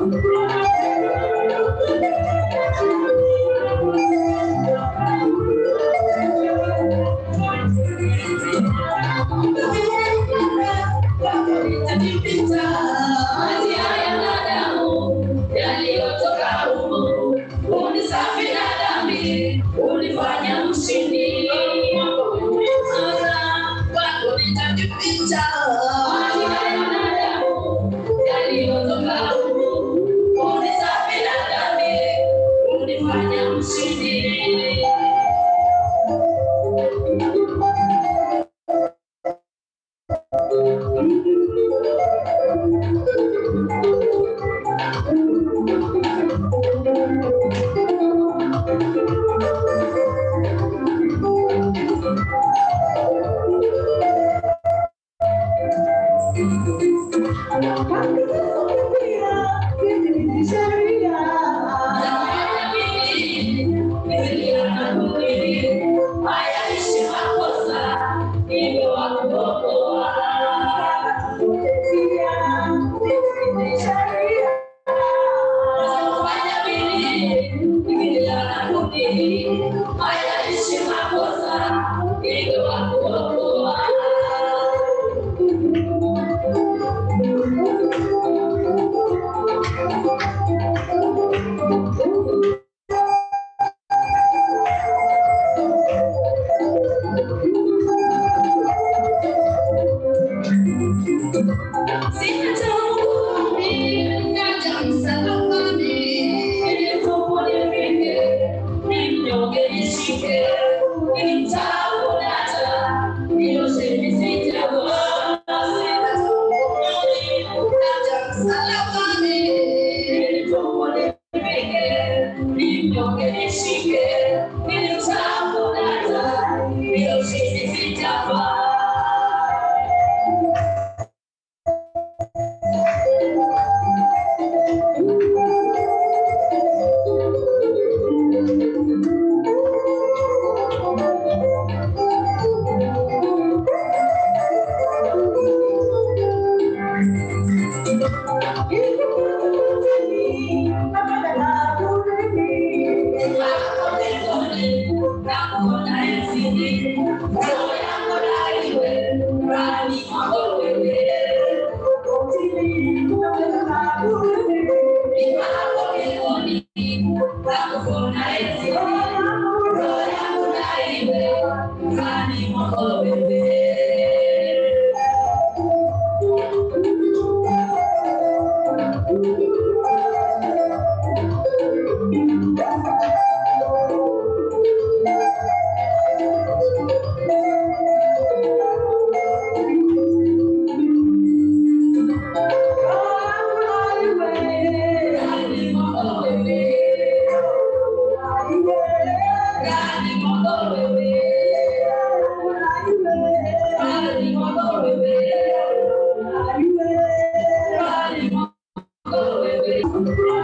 Unifanya E mas a gente vai e do amor. Deus. Obrigado.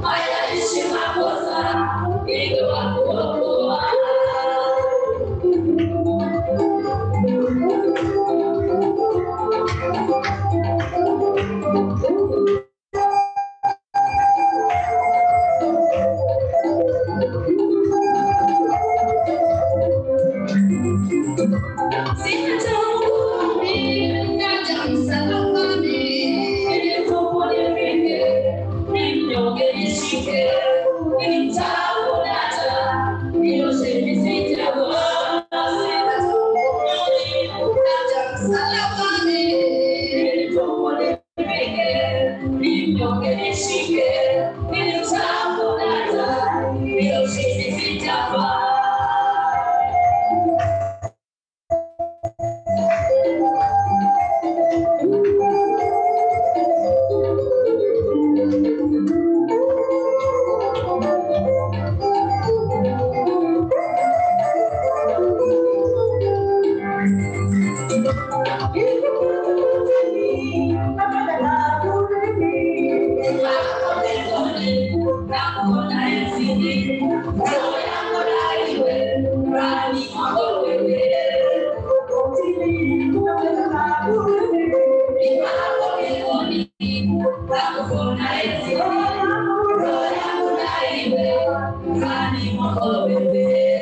Mas a estima gozar e doar. Hallelujah. running all over the